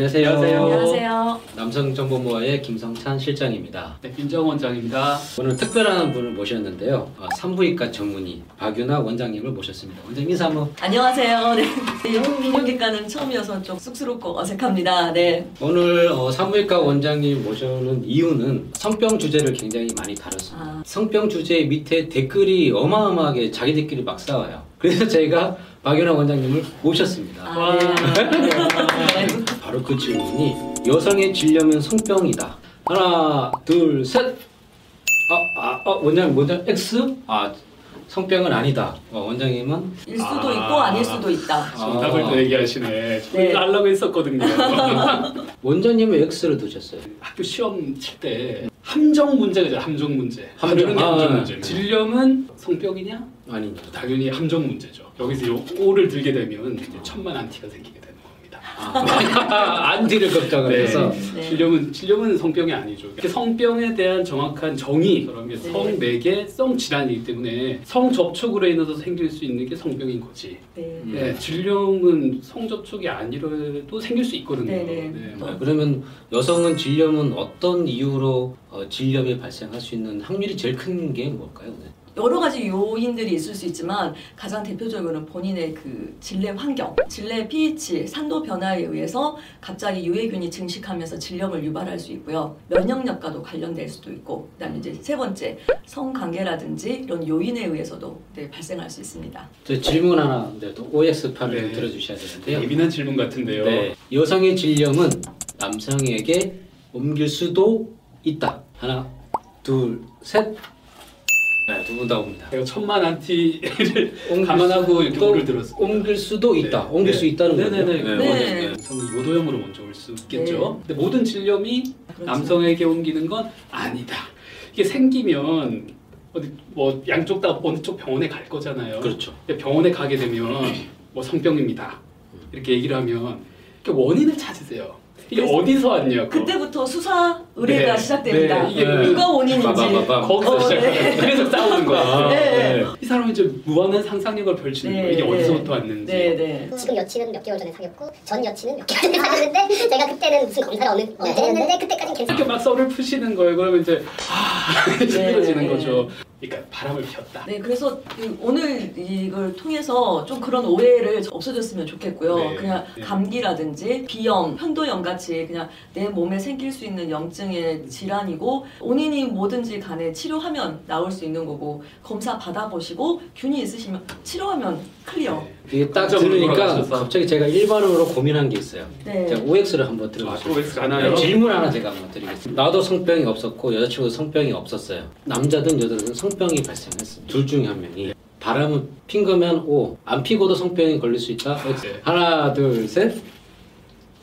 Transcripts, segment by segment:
안녕하세요. 안녕하세요. 안녕하세요. 남성정보모아의 김성찬 실장입니다. 네, 민정 원장입니다. 오늘 특별한 분을 모셨는데요. 어, 산부인과 전문의 박윤아 원장님을 모셨습니다. 원장님 인사 한번. 안녕하세요. 네. 영민효기과는 처음이어서 좀 쑥스럽고 어색합니다. 네. 오늘 어, 산부인과 원장님 모셔는 이유는 성병 주제를 굉장히 많이 다뤘습니다. 아. 성병 주제 밑에 댓글이 어마어마하게 자기들끼리 막 싸워요. 그래서 저희가 박윤아 원장님을 모셨습니다. 아, 네. 네. 바로 그 질문이 여성의 질염은 성병이다. 하나, 둘, 셋. 아, 아, 아 원장님, 원장 X? 아, 성병은 아니다. 어, 원장님은 일 수도 아. 있고 아닐 수도 있다. 정답을 아. 또 얘기하시네. 네. 네. 하려고 했었거든요. 원장님은 X를 두셨어요. 학교 시험 칠때 함정 문제가 있죠. 함정 문제. 함정. 아, 함정 네. 문제. 질염은 성병이냐? 아닙니다. 당연히 함정 문제죠. 여기서 요 O를 들게 되면 이제 천만 안티가 생기게 안티를 걱정을 네. 해서. 네. 질염은 질염은 성병이 아니죠. 성병에 대한 정확한 정의, 그런 게 네. 성맥의 성 질환이기 때문에 성 접촉으로 인해서 생길 수 있는 게 성병인 거지. 네. 음. 네, 질염은 성 접촉이 아니라도 생길 수 있거든요. 네, 네. 아, 그러면 여성은 질염은 어떤 이유로 어, 질염이 발생할 수 있는 확률이 제일 큰 게 뭘까요? 네. 여러 가지 요인들이 있을 수 있지만 가장 대표적으로는 본인의 그 질내 환경, 질내 pH, 산도 변화에 의해서 갑자기 유해균이 증식하면서 질염을 유발할 수 있고요. 면역력과도 관련될 수도 있고, 그다음에 이제 세 번째 성관계라든지 이런 요인에 의해서도 네, 발생할 수 있습니다. 저 질문 하나 네, 또 OX판을 네. 들어주셔야 되는데요. 예민한 질문 같은데요. 네, 여성의 질염은 남성에게 옮길 수도 있다. 하나, 둘, 셋. 네, 두 분 다 옵니다. 제가 천만 안티를 감안하고 이렇게 오를 들었습니다. 옮길 수도 있다. 네. 옮길 네. 수 있다는 거죠. 네네네. 네. 남성은 요도형으로 먼저 올 수 있겠죠. 근데 모든 질염이 그렇죠. 남성에게 옮기는 건 아니다. 이게 생기면 어디 뭐 양쪽 다 어느 쪽 병원에 갈 거잖아요. 그렇죠. 근데 병원에 가게 되면 뭐 성병입니다. 이렇게 얘기를 하면 그 원인을 찾으세요. 이게 어디서 왔냐고. 그때부터 수사 의뢰가 네. 시작됩니다. 네, 이게 누가 원인인지. 빠바바밤. 거기서 어, 시작해요. 네. 그래서 싸우는 거야. 아, 네. 이 사람은 이제 무한한 상상력을 펼치는 네, 거예요. 이게 네. 어디서부터 왔는지. 네, 네. 지금 여친은 몇 개월 전에 사귀었고 전 여친은 몇 개월 전에 사귀었는데 제가 그때는 무슨 검사를 어느 언제 했는데 그때까지는 이렇게 괜찮아. 막 썰을 푸시는 거예요. 그러면 이제 아 힘들어지는 네. 거죠. 그러니까 바람을 피웠다. 네, 그래서 이- 오늘 이걸 통해서 좀 그런 오해를 없어졌으면 좋겠고요. 네, 그냥 네. 감기라든지 비염, 편도염 같이 그냥 내 몸에 생길 수 있는 염증의 질환이고 원인이 뭐든지 간에 치료하면 나올 수 있는 거고 검사 받아보시고 균이 있으시면 치료하면 클리어. 이게 딱 들으니까. 갑자기 제가 일반으로 고민한 게 있어요. 네. 제가 OX를 한번 아, 들어보세요. OX? 네, 질문 하나 제가 한번 드리겠습니다. 나도 성병이 없었고 여자친구도 성병이 없었어요. 남자든 여자든 성 병이 발생했습니다. 둘 중에 한 명이 바람을 핀 거면 O, 안 피고도 성병이 걸릴 수 있다. X. 네. 하나, 둘, 셋.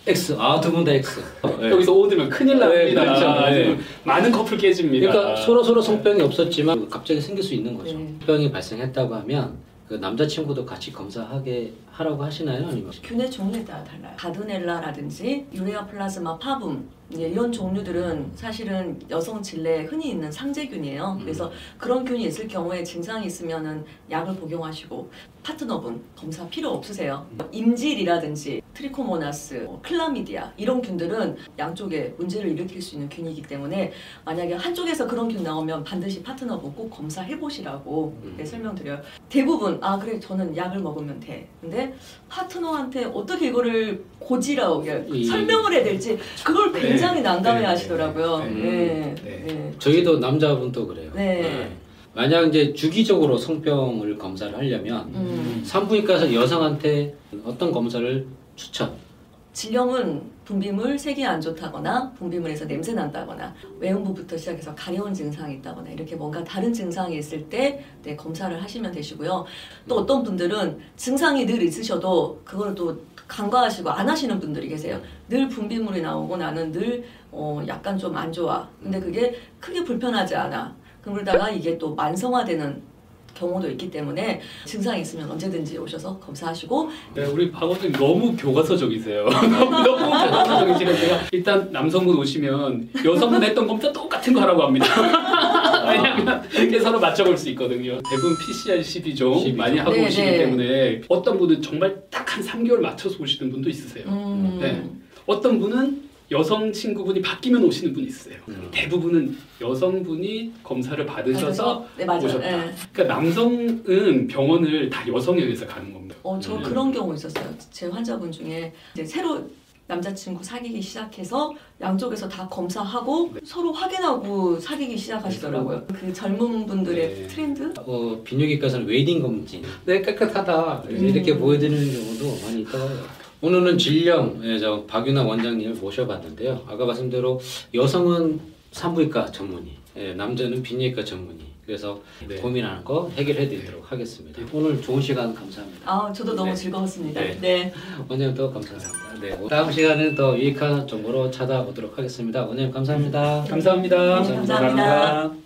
X. 아, 두 분 다 X. 네. 여기서 오드면 큰일 납니다. 네, 그렇죠. 네. 지금 많은 커플 깨집니다. 그러니까 서로 서로 성병이 없었지만 갑자기 생길 수 있는 거죠. 네. 성병이 발생했다고 하면 그 남자친구도 같이 검사하게 하라고 하시나요? 아니면 균의 종류에 따라 달라요. Gardnerella라든지 Ureaplasma parvum 예, 이런 종류들은 사실은 여성 질내에 흔히 있는 상재균이에요. 그래서 그런 균이 있을 경우에 증상이 있으면은 약을 복용하시고 파트너분 검사 필요 없으세요. 임질이라든지 트리코모나스, 뭐 클라미디아 이런 균들은 양쪽에 문제를 일으킬 수 있는 균이기 때문에 만약에 한쪽에서 그런 균 나오면 반드시 파트너분 꼭 검사해 보시라고 네, 설명드려요. 대부분 아 그래 저는 약을 먹으면 돼. 근데 파트너한테 어떻게 이거를 고지라고 이- 설명을 해야 될지 그걸 네. 굉장히 난감해 네. 하시더라고요. 네. 네. 저희도 남자분도 그래요. 네. 만약 이제 주기적으로 성병을 검사를 하려면 음. 산부인과에서 여성한테 어떤 검사를 추천? 질염은 분비물 색이 안 좋다거나 분비물에서 냄새 난다거나 외음부부터 시작해서 가려운 증상이 있다거나 이렇게 뭔가 다른 증상이 있을 때 네, 검사를 하시면 되시고요. 또 어떤 분들은 증상이 늘 있으셔도 그걸 또 간과하시고 안 하시는 분들이 계세요. 늘 분비물이 나오고 나는 늘 어, 약간 좀 안 좋아. 근데 그게 크게 불편하지 않아. 그러다가 이게 또 만성화되는 경우도 있기 때문에 증상이 있으면 언제든지 오셔서 검사하시고 네, 우리 박 원장님 너무 교과서적이세요. 너무, 너무 교과서적이시네요. 제가 일단 남성분 오시면 여성분 했던 검사 똑같은 거 하라고 합니다. 왜냐면 이렇게 서로 맞춰볼 수 있거든요. 대부분 PCR, CB종 12 종. 많이 하고 네, 오시기 네. 때문에 어떤 분은 정말 딱 한 3개월 맞춰서 오시는 분도 있으세요. 음, 네. 어떤 분은 여성 친구분이 바뀌면 오시는 분이 있어요. 음. 대부분은 여성분이 검사를 받으셔서 네 맞아요. 오셨다. 네. 그러니까 남성은 병원을 다 여성에 의해서 가는 겁니다. 어, 저 음. 그런 경우 있었어요. 제 환자분 중에 이제 새로 남자친구 사귀기 시작해서 양쪽에서 다 검사하고 서로 확인하고 사귀기 시작하시더라고요. 그 젊은 분들의 네. 트렌드? 어, 비뇨기과에서는 웨딩 검진. 네, 깨끗하다. 음. 이렇게 보여드리는 경우도 많이 있더라고요. 오늘은 질령, 예, 저 박윤아 원장님을 모셔봤는데요. 아까 말씀대로 여성은 산부인과 전문의, 예, 남자는 비뇨기과 전문의. 그래서 네. 고민하는 거 해결해 드리도록 하겠습니다. 오늘 좋은 시간 감사합니다. 아, 저도 너무 네. 즐거웠습니다. 네. 네. 원장님도 감사합니다. 네, 다음 시간에는 더 유익한 정보로 찾아오도록 하겠습니다. 원장님 감사합니다. 감사합니다. 네, 감사합니다.